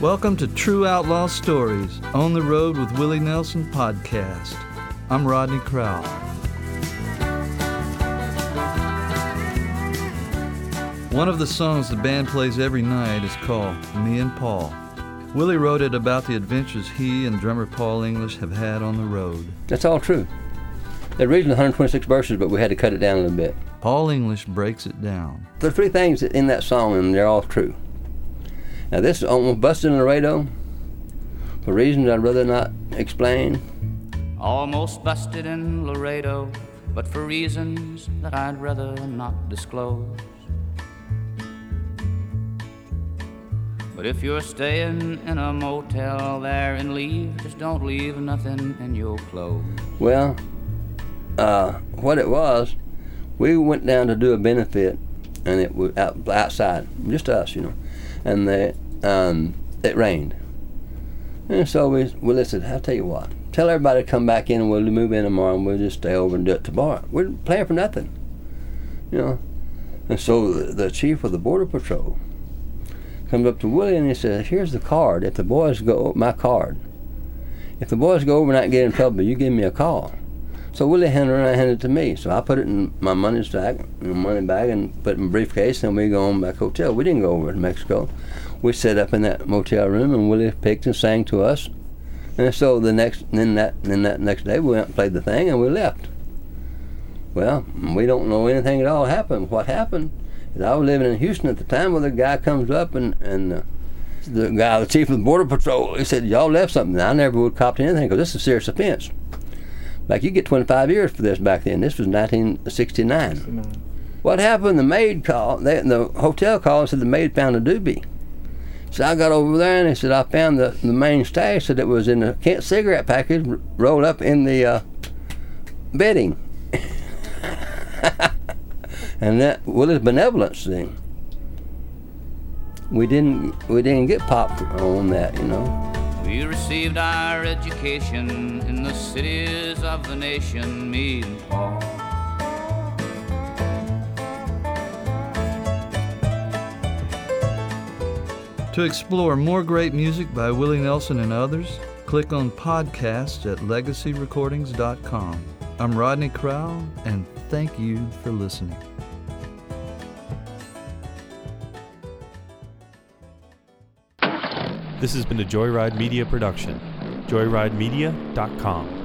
Welcome to True Outlaw Stories on the Road with Willie Nelson podcast. I'm Rodney Crowell. One of the songs the band plays every night is called Me and Paul. Willie wrote it about the adventures he and drummer Paul English have had on the road. That's all true. The original 126 verses, but we had to cut it down a little bit. Paul English breaks it down. There are three things in that song, and they're all true. Now, this is almost busted in Laredo for reasons I'd rather not explain. Almost busted in Laredo, but for reasons that I'd rather not disclose. But if you're staying in a motel there and leave, just don't leave nothing in your clothes. Well, uh, what it was, we went down to do a benefit, and it was out, outside, just us, you know and they, um, it rained. And so we, well, listen, I'll tell you what, tell everybody to come back in and we'll move in tomorrow and we'll just stay over and do it tomorrow. We're playing for nothing, you know. And so the, the chief of the Border Patrol comes up to Willie and he says, here's the card. If the boys go, my card. If the boys go overnight and get in trouble, you give me a call. So Willie handed it, handed it to me. So I put it in my money sack, money bag, and put it in a briefcase, and we go on back hotel. We didn't go over to Mexico. We set up in that motel room, and Willie picked and sang to us. And so the next, then that, then that next day, we went and played the thing, and we left. Well, we don't know anything at all happened. What happened is I was living in Houston at the time, where the guy comes up and and. Uh, the guy, the chief of the border patrol, he said, "Y'all left something." I never would cop to anything because this is a serious offense. Like you get 25 years for this back then. This was 1969. 69. What happened? The maid called. They, the hotel called and said the maid found a doobie. So I got over there and they said I found the, the main stash it was in a Kent cigarette package rolled up in the uh, bedding. and that Willie's benevolence thing. We didn't we didn't get popped on that, you know. We received our education in the cities of the nation, me and Paul. To explore more great music by Willie Nelson and others, click on podcasts at legacyrecordings.com. I'm Rodney Crowell, and thank you for listening. This has been a Joyride Media production. JoyrideMedia.com.